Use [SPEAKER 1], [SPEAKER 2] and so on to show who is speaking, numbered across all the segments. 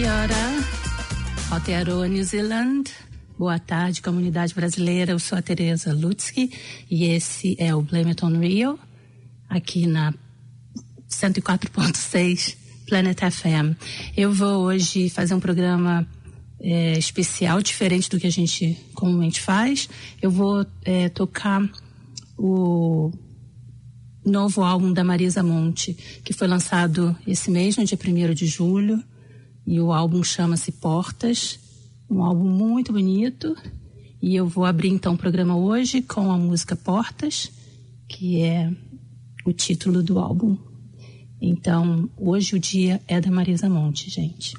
[SPEAKER 1] Kia ora, Aotearoa, New Zealand. Boa tarde, comunidade brasileira. Eu sou a Tereza Lutzky e esse é o Blame It On Rio, aqui na 104.6 Planet FM. Eu vou hoje fazer um programa é, especial, diferente do que a gente comumente faz. Eu vou é, tocar o novo álbum da Marisa Monte, que foi lançado esse mês, no dia 1 de julho. E o álbum chama-se Portas um álbum muito bonito. E eu vou abrir então o programa hoje com a música Portas, que é o título do álbum. Então, hoje o dia é da Marisa Monte, gente.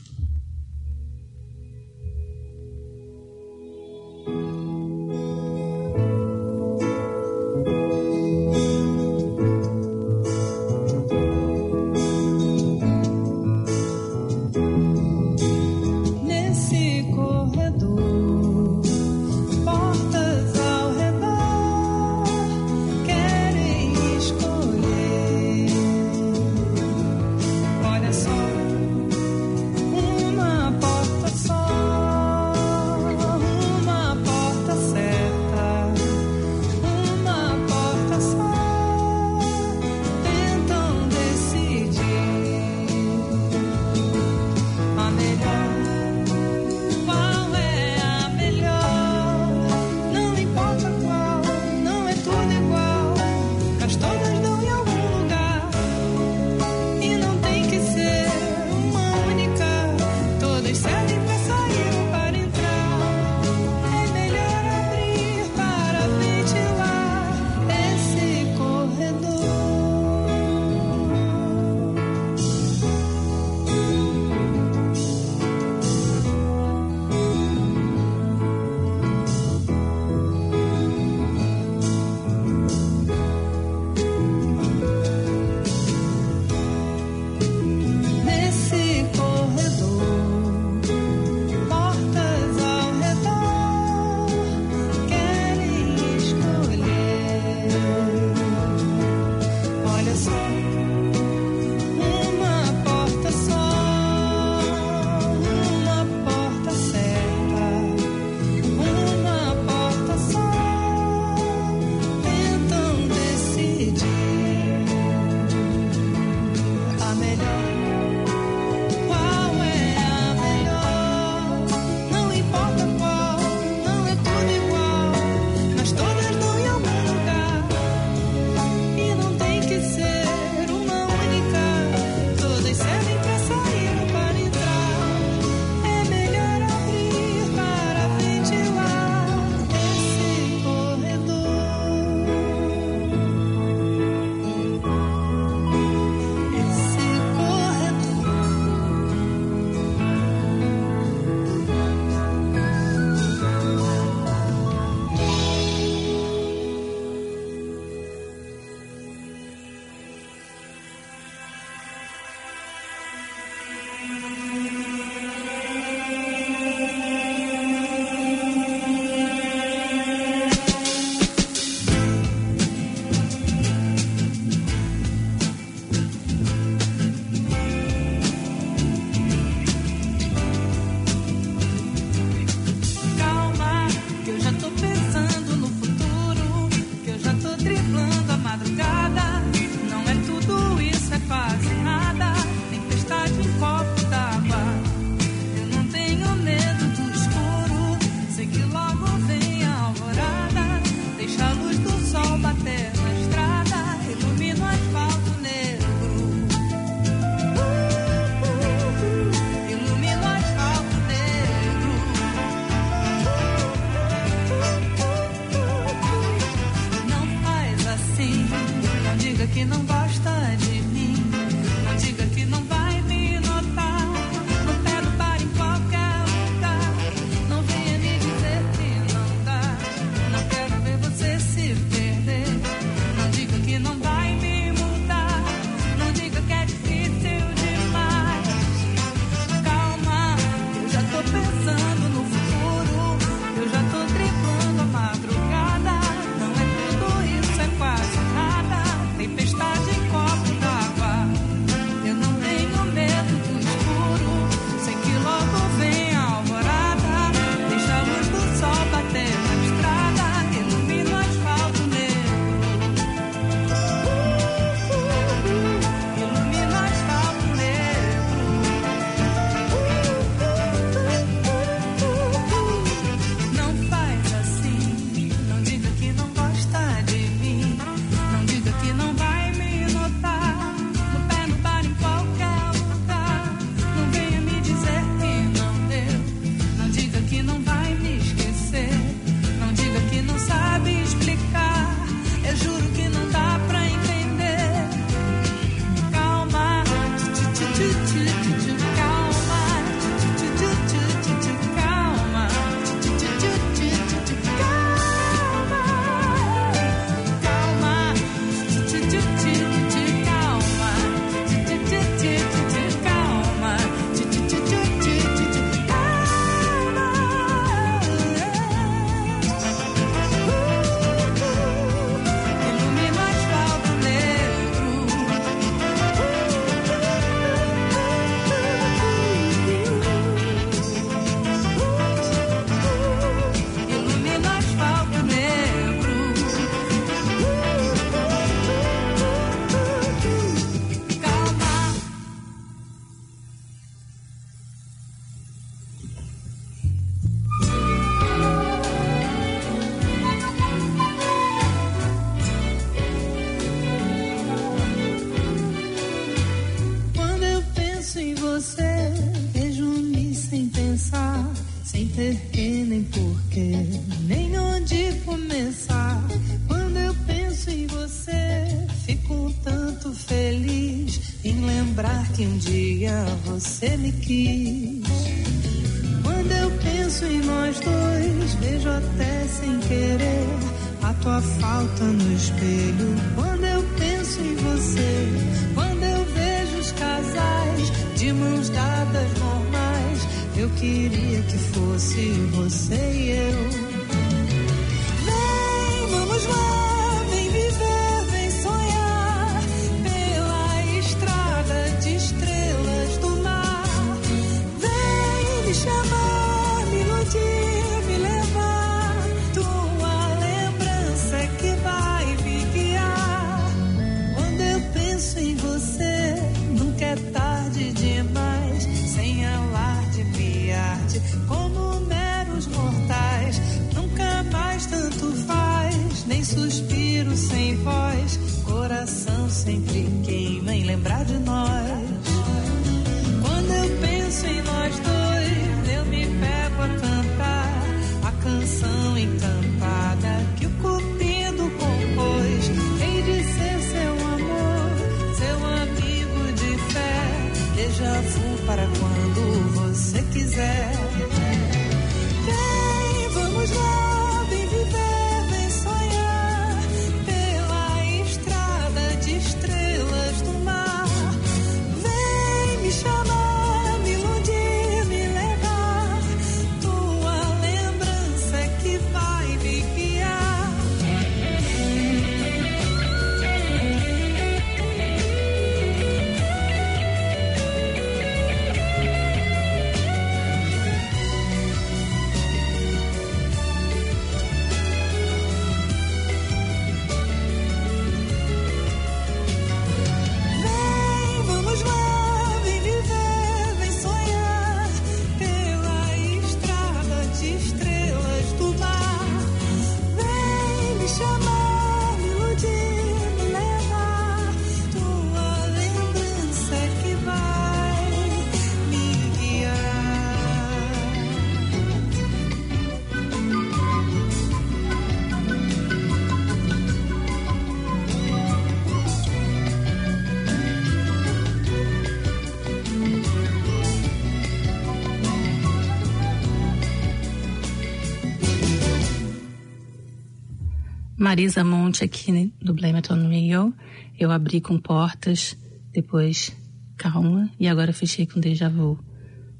[SPEAKER 1] Marisa Monte aqui do Blame It On Rio. Eu abri com Portas, depois Calma e agora fechei com Deja Vu.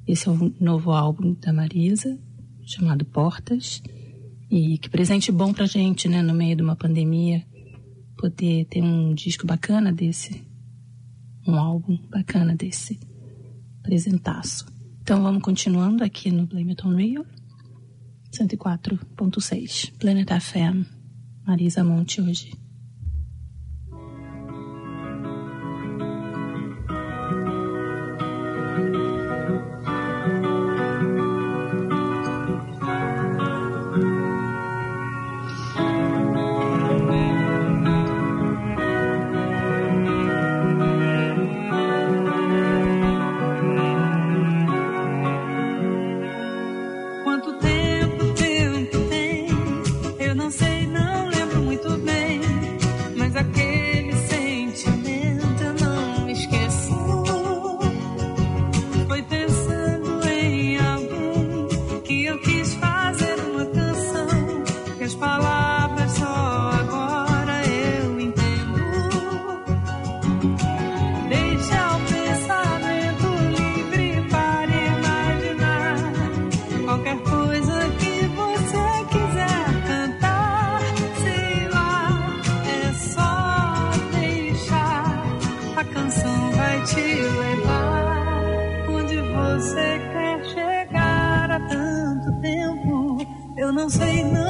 [SPEAKER 1] Esse é o novo álbum da Marisa, chamado Portas. E que presente bom pra gente, né, no meio de uma pandemia, poder ter um disco bacana desse, um álbum bacana desse, presentaço. Então vamos continuando aqui no Blame It On Rio, 104.6, Planet FM. Marisa Monte hoje.
[SPEAKER 2] Te levar.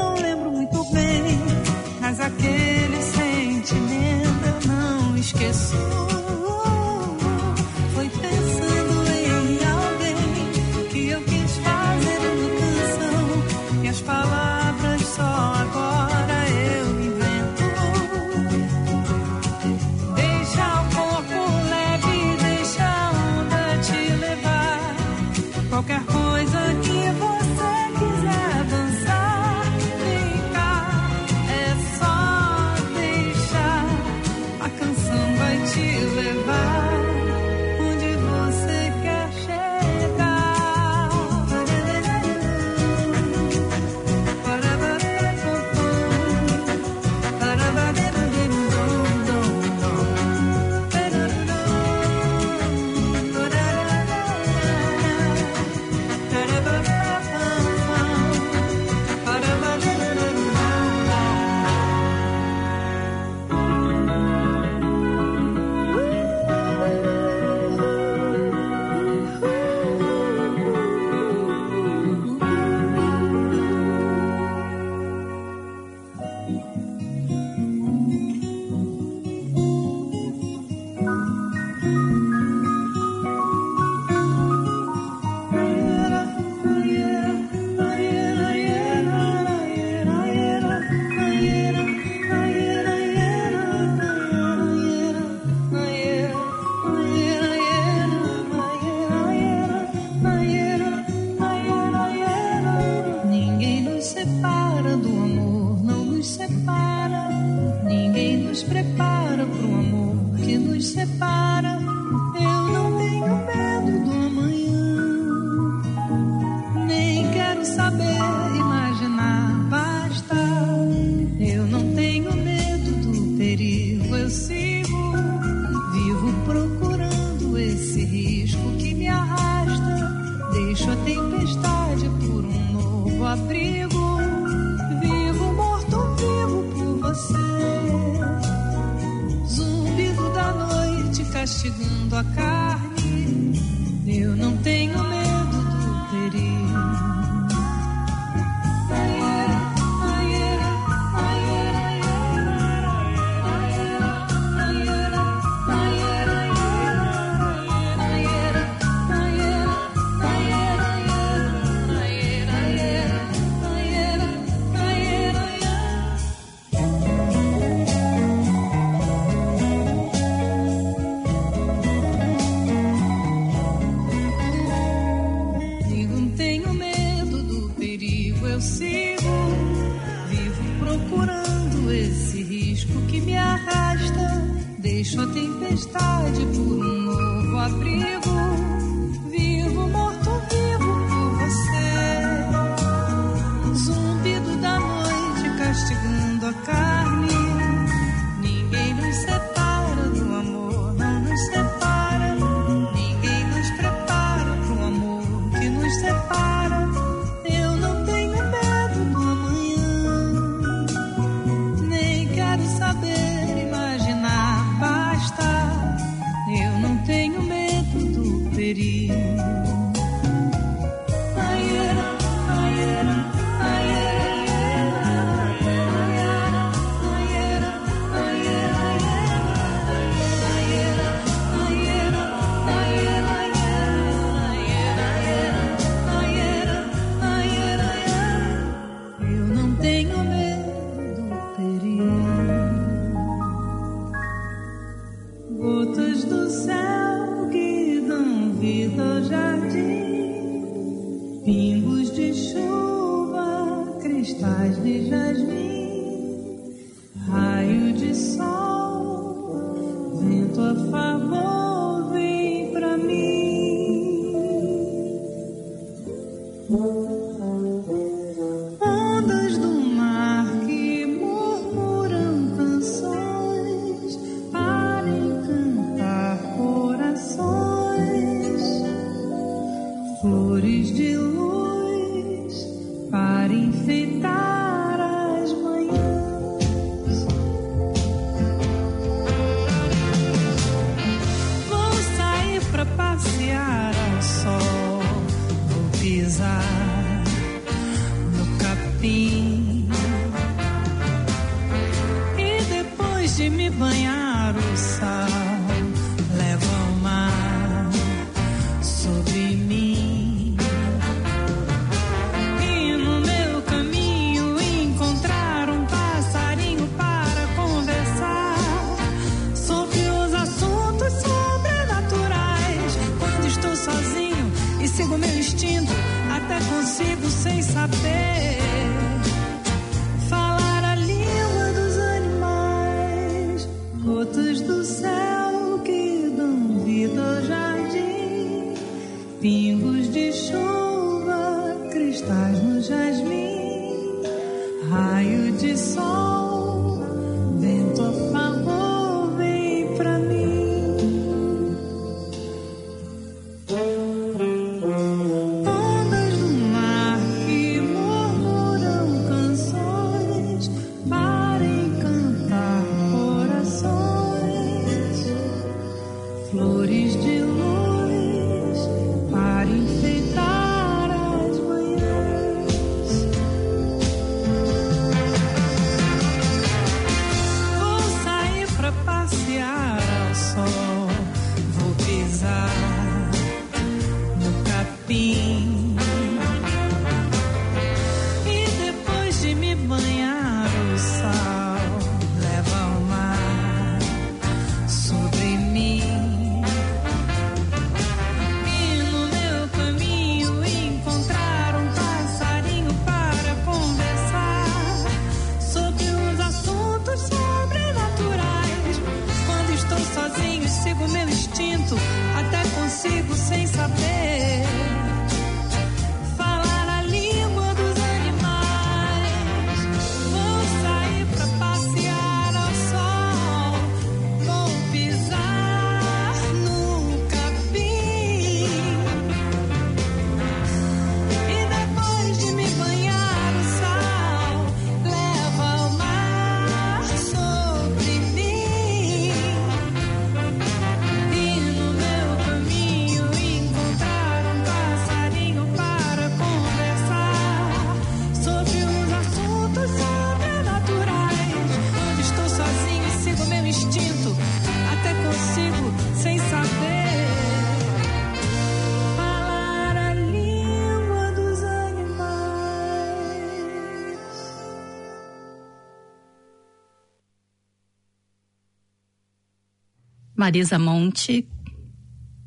[SPEAKER 1] Marisa Monte,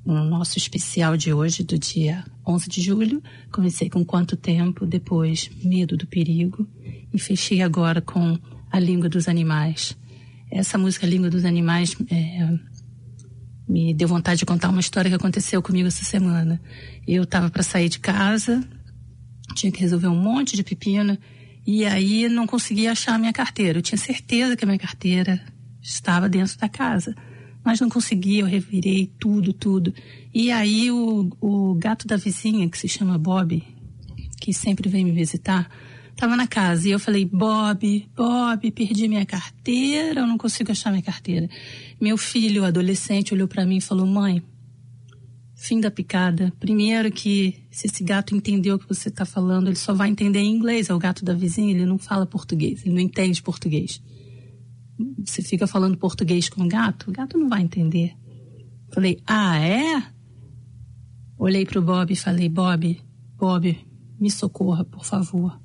[SPEAKER 1] no nosso especial de hoje, do dia 11 de julho. Comecei com Quanto Tempo, depois Medo do Perigo e fechei agora com A Língua dos Animais. Essa música, Língua dos Animais, é, me deu vontade de contar uma história que aconteceu comigo essa semana. Eu estava para sair de casa, tinha que resolver um monte de pepino e aí não conseguia achar a minha carteira. Eu tinha certeza que a minha carteira estava dentro da casa mas não consegui, eu revirei tudo, tudo. E aí o, o gato da vizinha, que se chama Bob, que sempre vem me visitar, estava na casa e eu falei, Bob, Bob, perdi minha carteira, eu não consigo achar minha carteira. Meu filho, adolescente, olhou para mim e falou, mãe, fim da picada. Primeiro que se esse gato entendeu o que você está falando, ele só vai entender em inglês, é o gato da vizinha, ele não fala português, ele não entende português você fica falando português com o gato, o gato não vai entender. Falei, ah, é? Olhei para o Bob e falei, Bob, Bob, me socorra, por favor.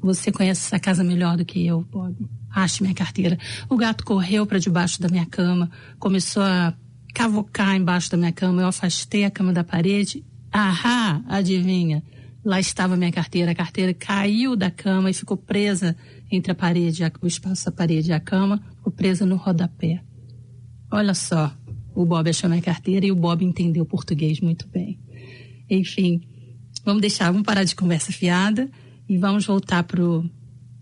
[SPEAKER 1] Você conhece essa casa melhor do que eu, Bob. Ache minha carteira. O gato correu para debaixo da minha cama, começou a cavocar embaixo da minha cama. Eu afastei a cama da parede. Ahá, adivinha? Lá estava minha carteira. A carteira caiu da cama e ficou presa entre a parede, o espaço da parede e a cama, ficou presa no rodapé. Olha só, o Bob achou minha carteira e o Bob entendeu português muito bem. Enfim, vamos deixar, vamos parar de conversa fiada e vamos voltar pro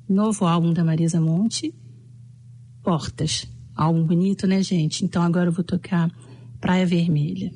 [SPEAKER 1] novo álbum da Marisa Monte, Portas. Álbum bonito, né, gente? Então agora eu vou tocar Praia Vermelha.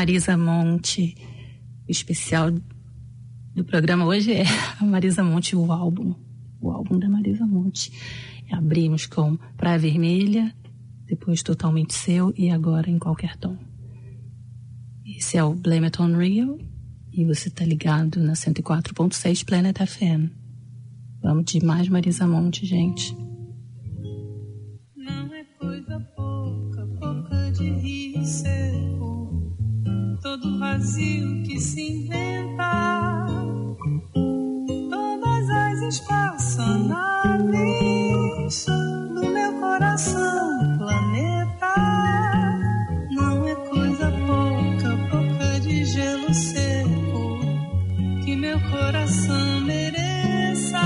[SPEAKER 1] Marisa Monte. O especial do programa hoje é a Marisa Monte, o álbum. O álbum da Marisa Monte. Abrimos com Praia Vermelha, depois Totalmente Seu e agora em qualquer tom. Esse é o Blame It On Real e você está ligado na 104.6 Planet FM. Vamos de mais Marisa Monte, gente.
[SPEAKER 2] Vazio que se inventa, todas as espaçonaves do meu coração, planeta. Não é coisa pouca, pouca de gelo seco, que meu coração mereça.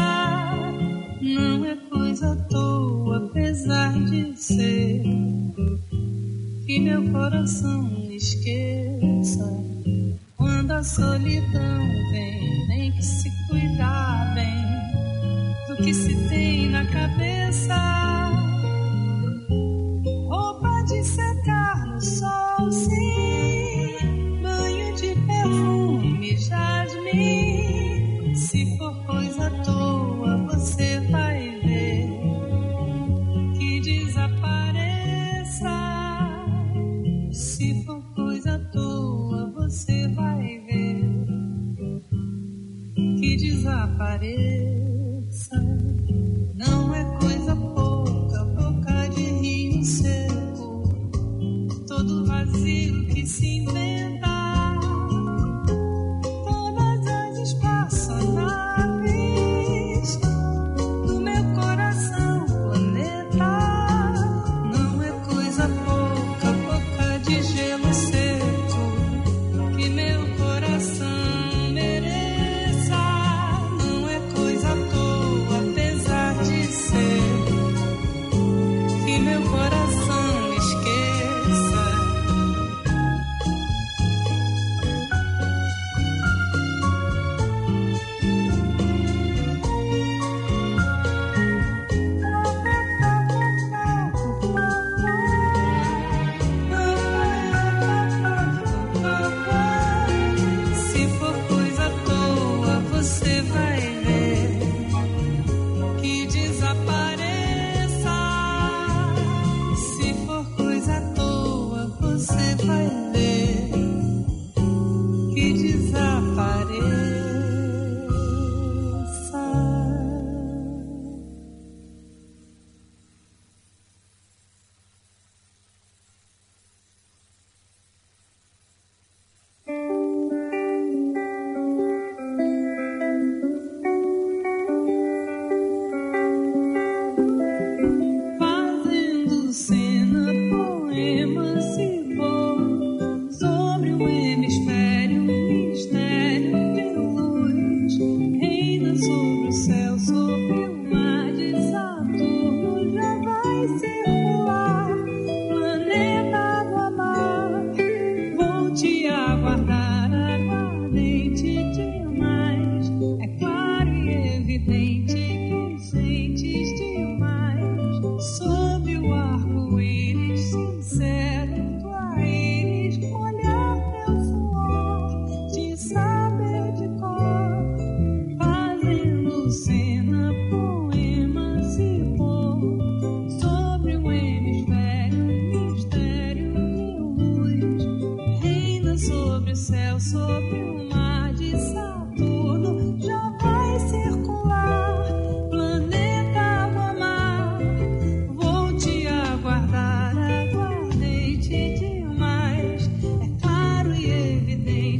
[SPEAKER 2] Não é coisa à toa, apesar de ser que meu coração esqueça. Quando a solidão vem, tem que se cuidar bem do que se tem na cabeça.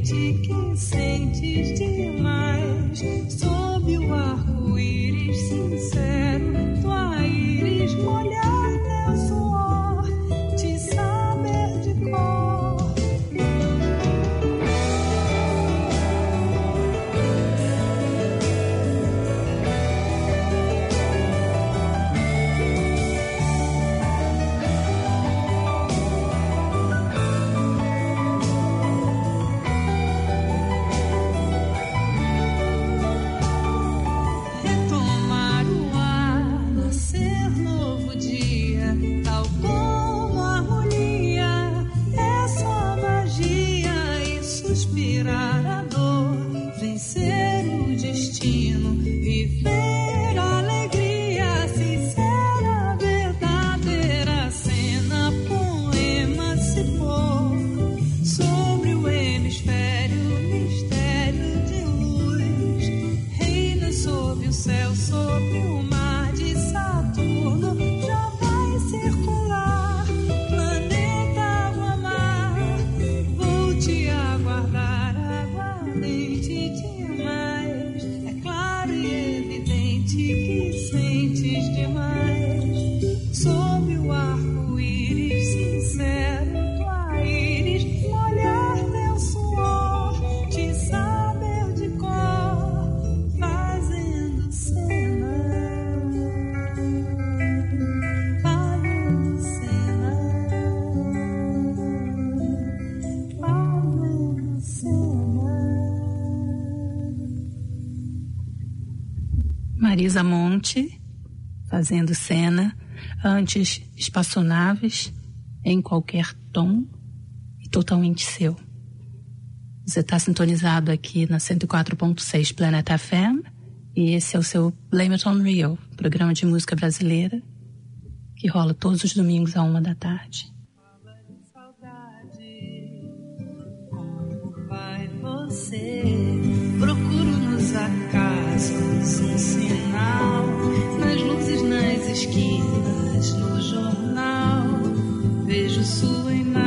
[SPEAKER 2] Tiki, sing, tiki.
[SPEAKER 1] Marisa Monte, fazendo cena, antes espaçonaves, em qualquer tom e totalmente seu. Você está sintonizado aqui na 104.6 Planet FM e esse é o seu Blame It On Rio, programa de música brasileira que rola todos os domingos à uma da tarde.
[SPEAKER 2] Procuro nos acasos um sinal, nas luzes, nas esquinas, no jornal. Vejo sua imagem.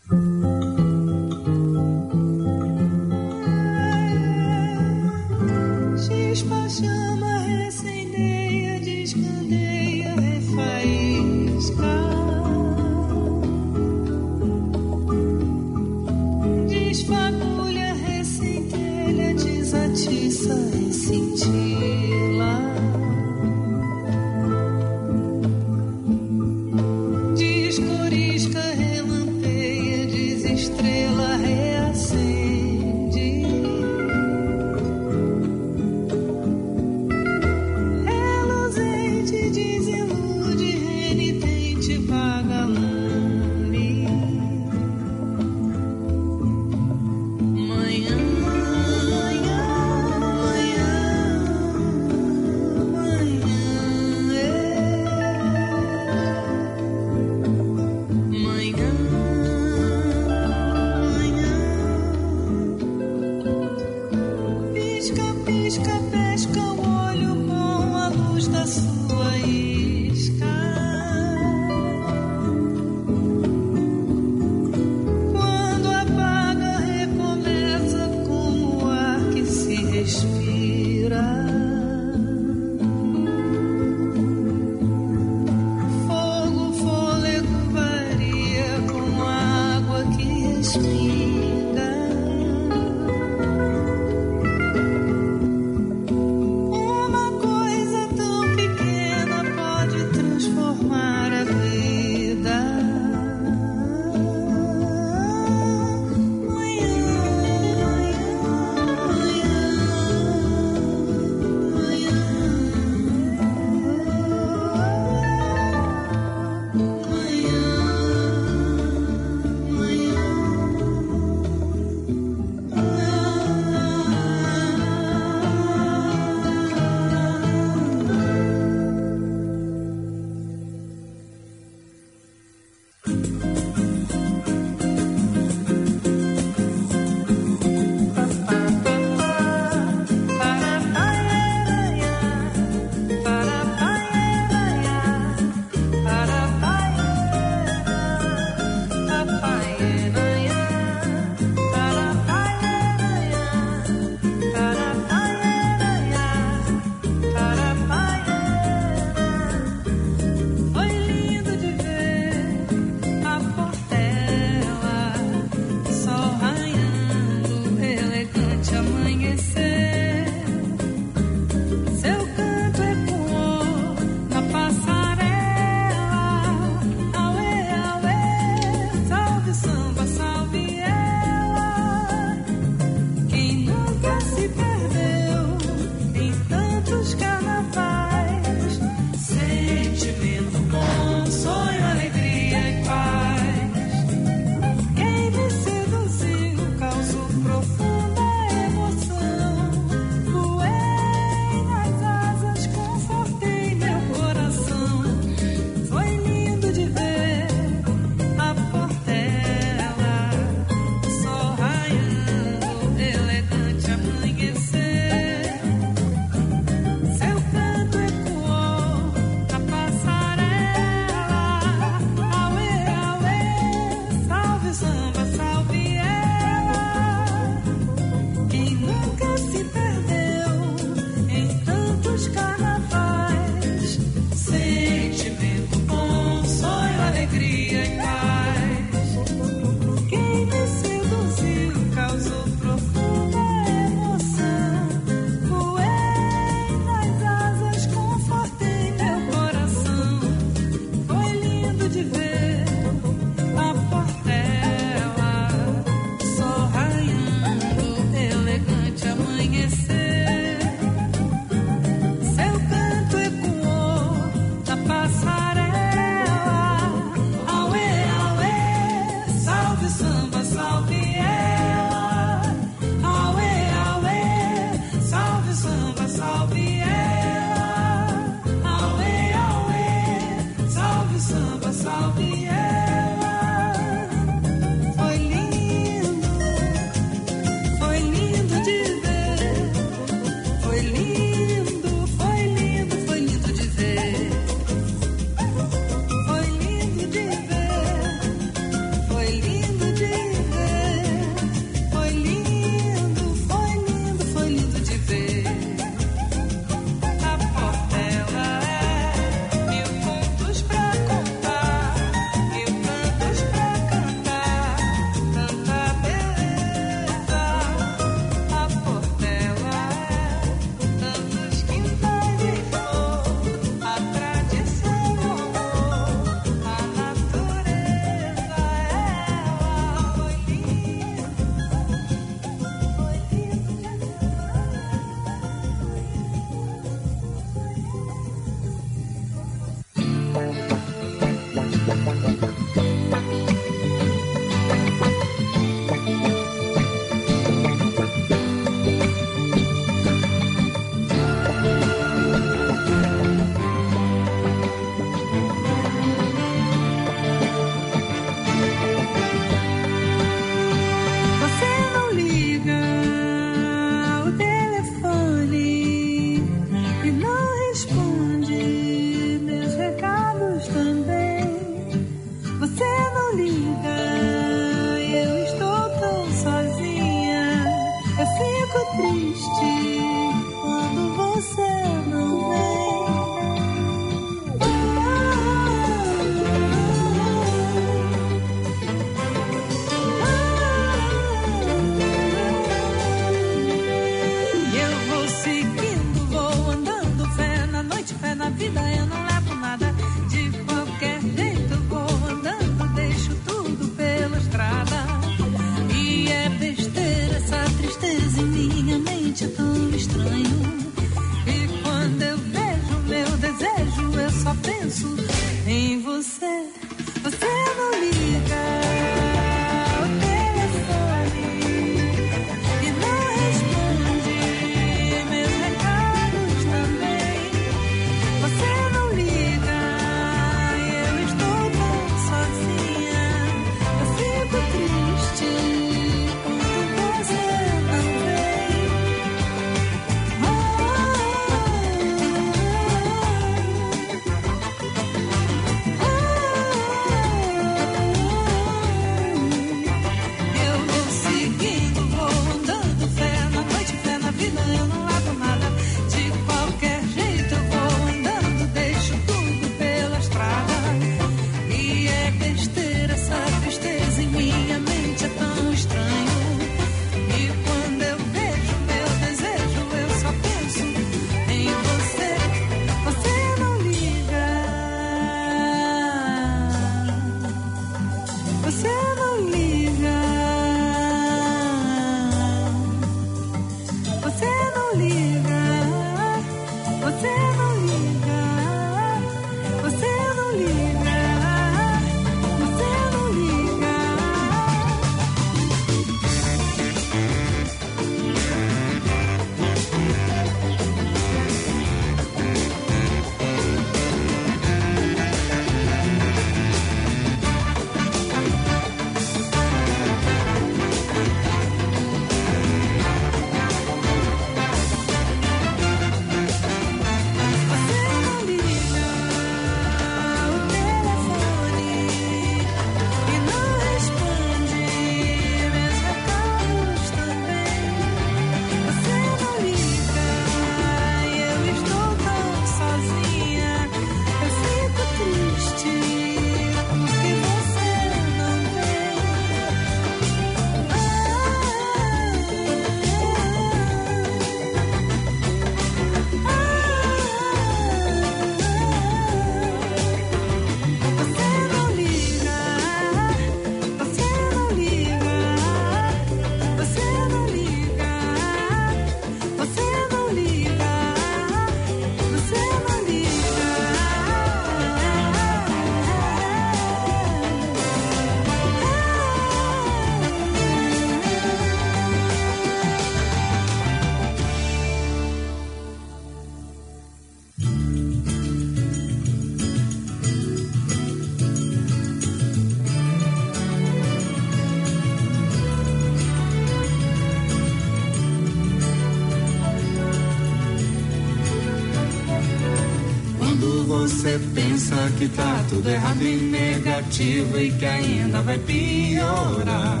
[SPEAKER 2] Você pensa que tá tudo errado e negativo e que ainda vai piorar,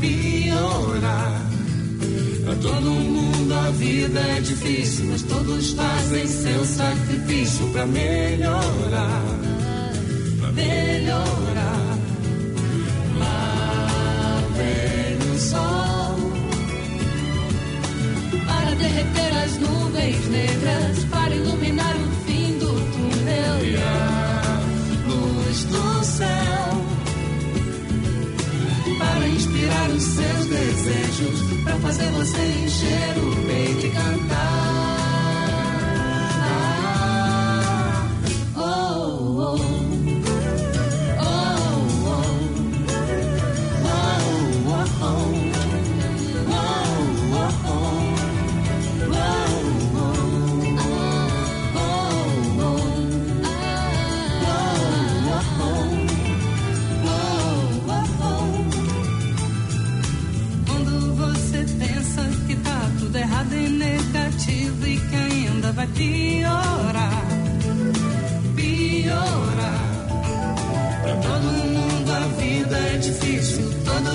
[SPEAKER 2] piorar. Pra todo mundo a vida é difícil, mas todos fazem seu sacrifício pra melhorar, pra melhorar. Lá vem o sol para derreter as nuvens negras, para iluminar o inspirar os seus desejos, para fazer você encher o peito e cantar.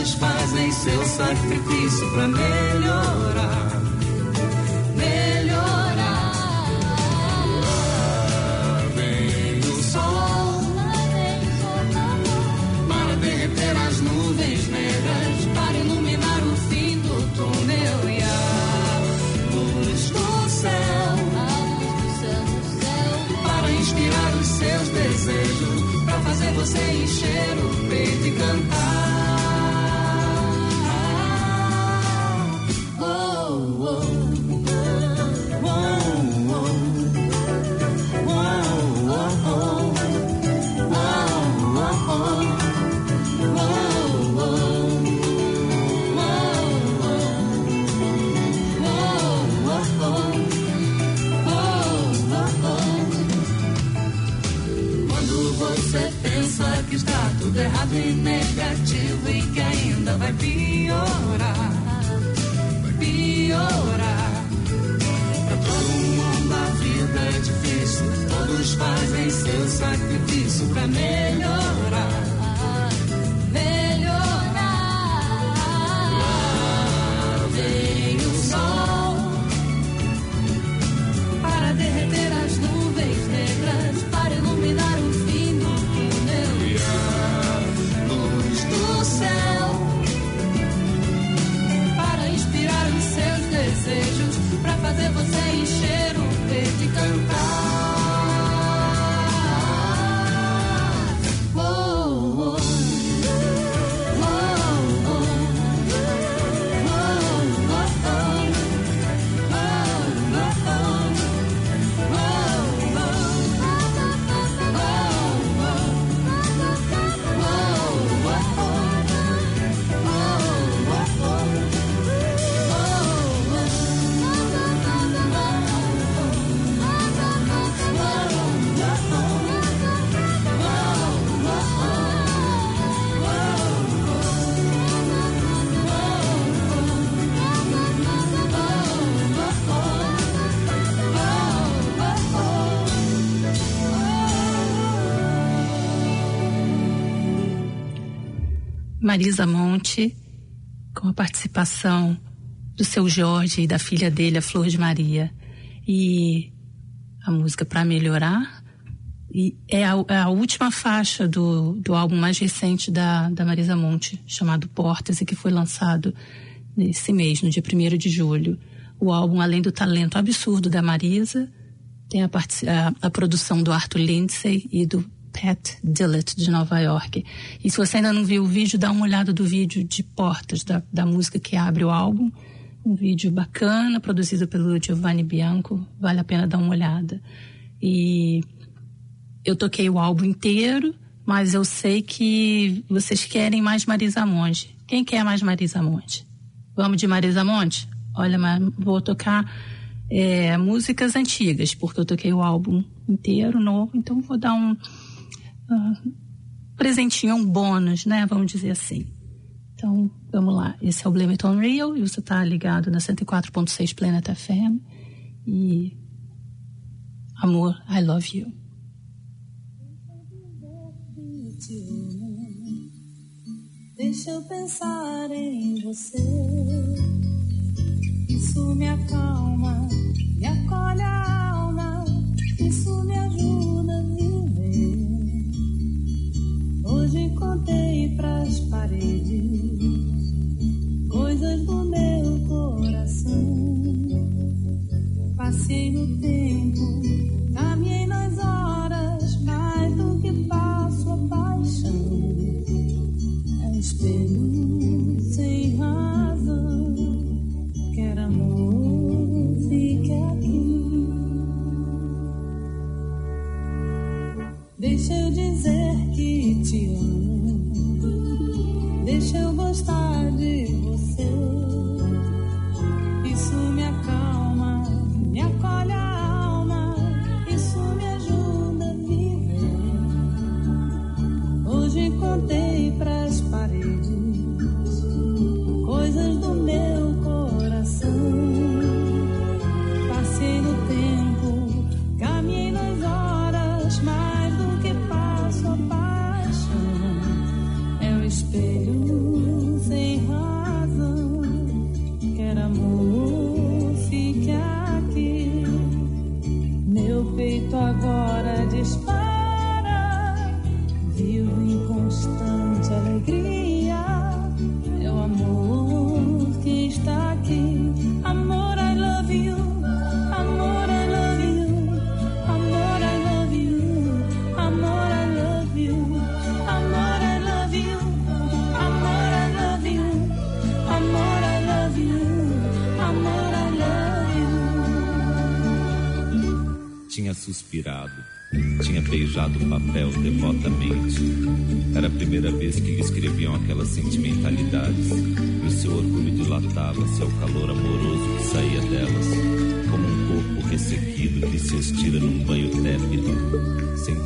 [SPEAKER 2] Todos fazem seu sacrifício melhorar, melhorar.
[SPEAKER 1] Marisa Monte, com a participação do seu Jorge e da filha dele, a Flor de Maria. E a música Pra Melhorar e é a, é a última faixa do, do álbum mais recente da, da Marisa Monte, chamado Portas, e que foi lançado nesse mês, no dia 1 de julho. O álbum, além do talento absurdo da Marisa, tem a, a, a produção do Arthur Lindsay e do Pat Dillett, de Nova York. E se você ainda não viu o vídeo, dá uma olhada do vídeo de Portas, da, da música que abre o álbum. Um vídeo bacana, produzido pelo Giovanni Bianco. Vale a pena dar uma olhada. E eu toquei o álbum inteiro, mas eu sei que vocês querem mais Marisa Monte. Quem quer mais Marisa Monte? Vamos de Marisa Monte? Olha, vou tocar é, músicas antigas, porque eu toquei o álbum inteiro, novo, então vou dar um presentinho, um bônus, né? Vamos dizer assim. Então, vamos lá. Esse é o Blame It On Real e você está ligado na 104.6 Planet FM. E Amor, I love you.
[SPEAKER 2] Deixa eu pensar em você. Isso me acalma, me acolhe a alma. Isso me ajuda Hoje contei pras paredes coisas do meu coração. Passei no tempo, caminhei nas horas, mais do que passo a paixão. É espelho sem razão, quer amor, fique aqui. Deixa eu dizer que te deixa eu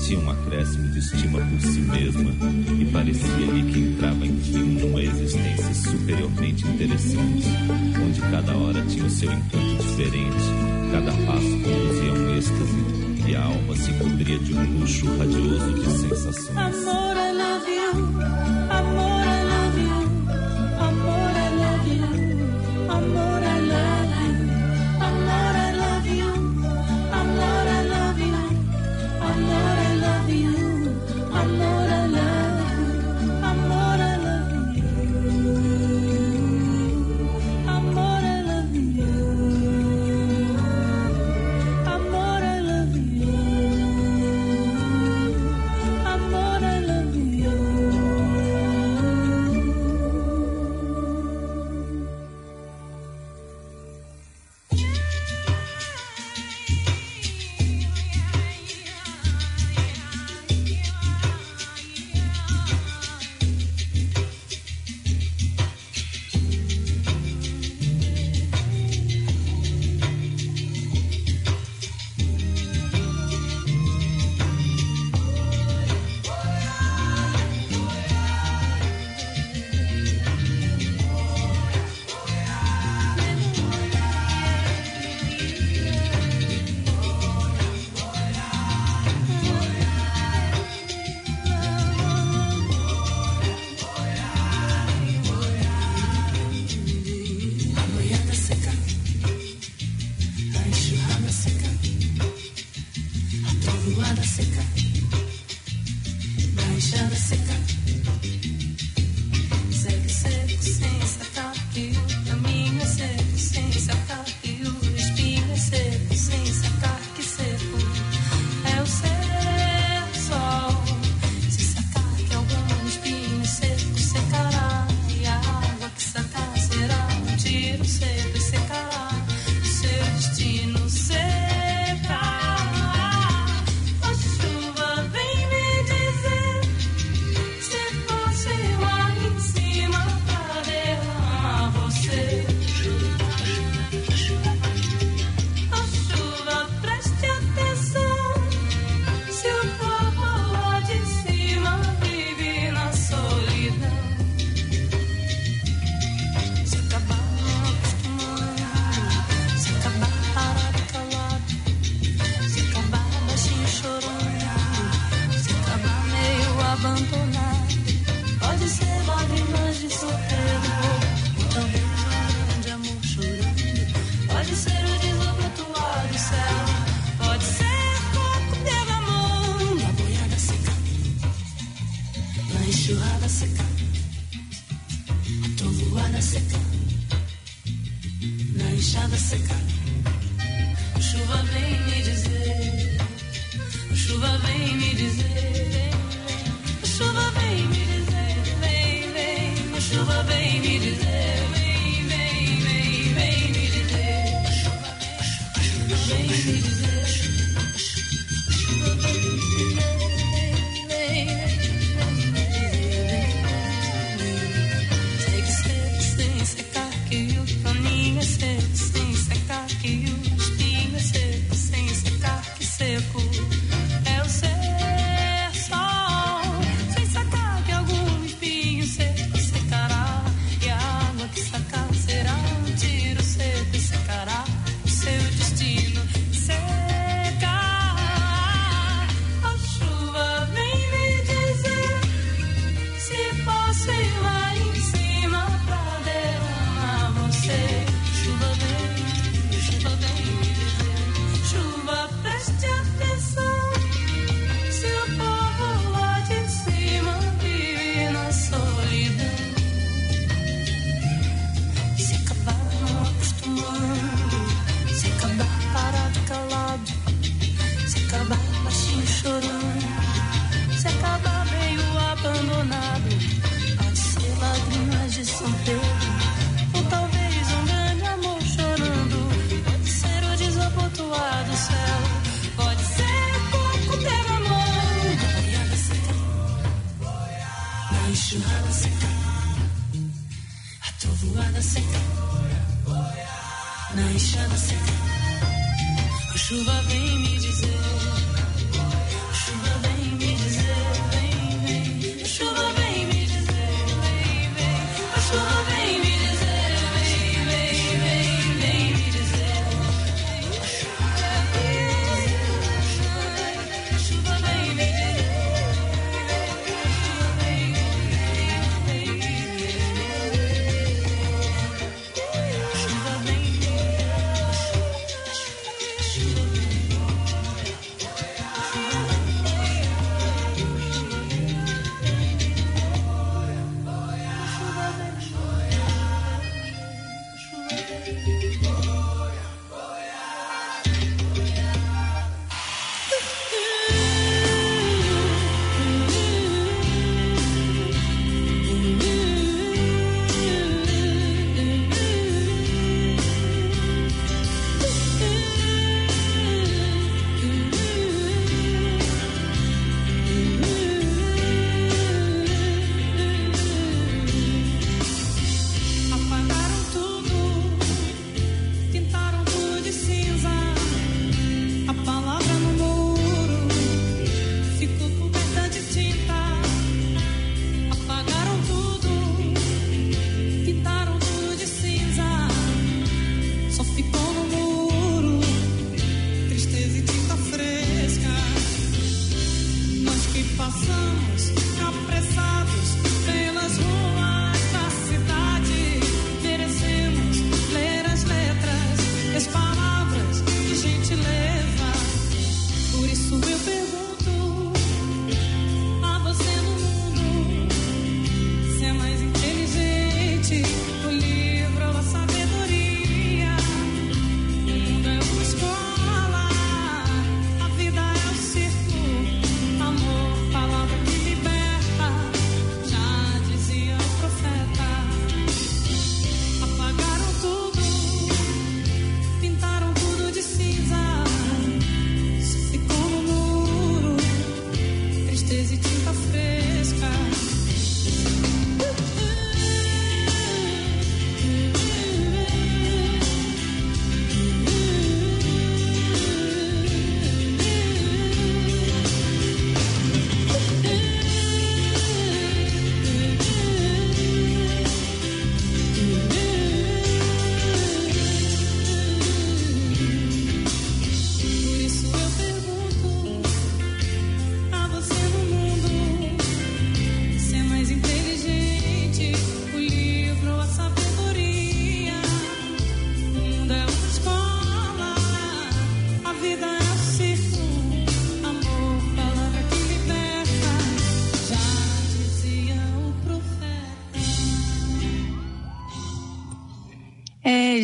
[SPEAKER 3] Sentia um acréscimo de estima por si mesma e parecia-lhe que entrava enfim numa existência superiormente interessante, onde cada hora tinha o seu encanto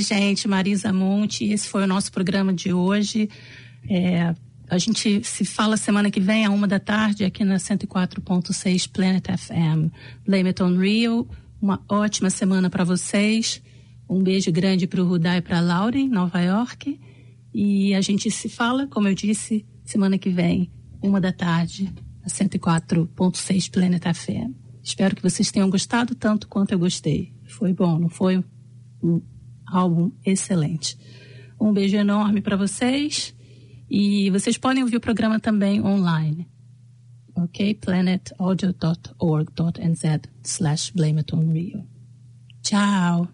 [SPEAKER 1] gente, Marisa Monte, esse foi o nosso programa de hoje. É, a gente se fala semana que vem, a uma da tarde, aqui na 104.6 Planet FM. Blame It on Rio. Uma ótima semana para vocês. Um beijo grande para o Rudá e para a Laura, em Nova York. E a gente se fala, como eu disse, semana que vem, uma da tarde, a 104.6 Planet FM. Espero que vocês tenham gostado tanto quanto eu gostei. Foi bom, não foi? Um álbum excelente. Um beijo enorme para vocês e vocês podem ouvir o programa também online. Ok? planetaudio.org.nz slash blame it on Rio. Tchau!